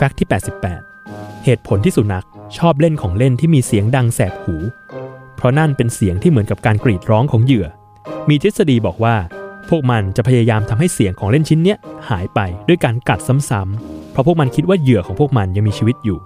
แฟกต์ที่ 88 เหตุผลที่สุนัขชอบเล่นของเล่นที่มีเสียงดังแสบหู เพราะนั่นเป็นเสียงที่เหมือนกับการกรีดร้องของเหยื่อ มีทฤษฎีบอกว่า พวกมันจะพยายามทำให้เสียงของเล่นชิ้นเนี้ยหายไปด้วยการกัดซ้ำๆเพราะพวกมันคิดว่าเหยื่อของพวกมันยังมีชีวิตอยู่